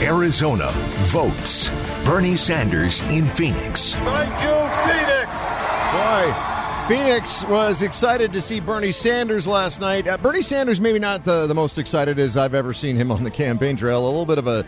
Arizona votes. Bernie Sanders in Phoenix. Thank you, Phoenix. Boy, Phoenix was excited to see Bernie Sanders last night. Uh, Bernie Sanders, maybe not the, the most excited as I've ever seen him on the campaign trail. A little bit of a,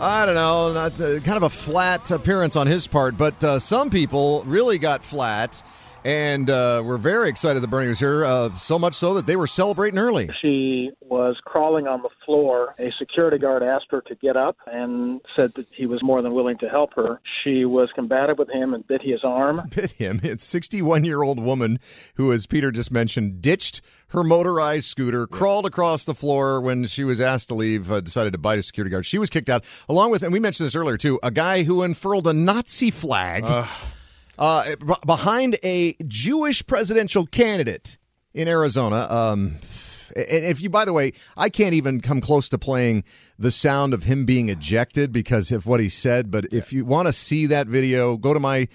I don't know, not the, kind of a flat appearance on his part, but uh, some people really got flat. And uh, we're very excited that Bernie was here, uh, so much so that they were celebrating early. She was crawling on the floor. A security guard asked her to get up and said that he was more than willing to help her. She was combative with him and bit his arm. Bit him. It's 61 year old woman who, as Peter just mentioned, ditched her motorized scooter, crawled across the floor when she was asked to leave, uh, decided to bite a security guard. She was kicked out, along with, and we mentioned this earlier too, a guy who unfurled a Nazi flag. Uh, behind a Jewish presidential candidate in Arizona. Um, and if you, by the way, I can't even come close to playing the sound of him being ejected because of what he said. But if you want to see that video, go to my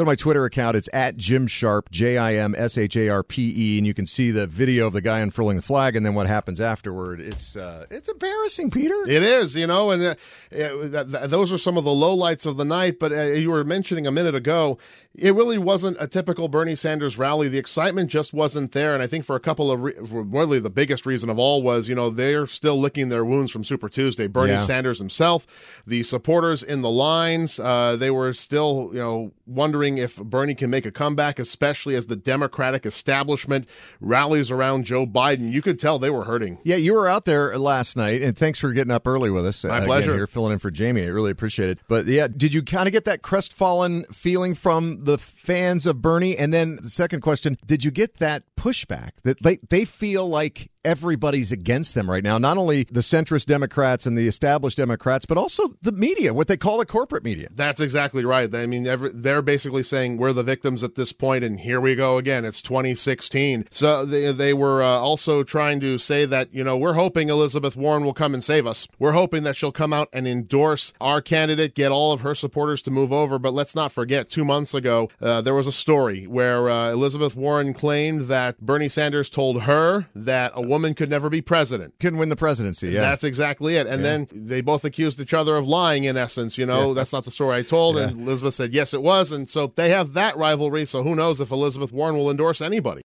go to my Twitter account. It's at Jim Sharpe, J I M S H A R P E, and you can see the video of the guy unfurling the flag and then what happens afterward. It's uh, it's embarrassing, Peter. It is, you know, and uh, it, th- th- those are some of the lowlights of the night. But uh, you were mentioning a minute ago, it really wasn't a typical Bernie Sanders rally. The excitement just wasn't there, and I think for a couple of re- really the biggest reason of all was, you know, they're still licking their wounds from Super Tuesday. Bernie Yeah. Sanders himself, the supporters in the lines, uh, they were still, you know, wondering if Bernie can make a comeback, especially as the Democratic establishment rallies around Joe Biden. You could tell they were hurting. Yeah, you were out there last night, and thanks for getting up early with us. My Again, pleasure. Here filling in for Jamie, I really appreciate it. But yeah, did you kind of get that crestfallen feeling from the fans of Bernie? And then the second question: Did you get that pushback that they they feel like everybody's against them right now? Not only the centrist Democrats and the established Democrats, but also the media, what they call the corporate media. That's exactly right. I mean, every, they're basically saying we're the victims at this point, and here we go again. It's 2016. So they, they were uh, also trying to say that, you know, we're hoping Elizabeth Warren will come and save us. We're hoping that she'll come out and endorse our candidate, get all of her supporters to move over. But let's not forget, two months ago, uh, there was a story where uh, Elizabeth Warren claimed that Bernie Sanders told her that a woman could never be president. Couldn't win the presidency. Yeah, That's exactly it. And then they both accused each other of lying, in essence. You know, that's not the story I told. And Elizabeth said, yes, it was. And so they have that rivalry. So who knows if Elizabeth Warren will endorse anybody.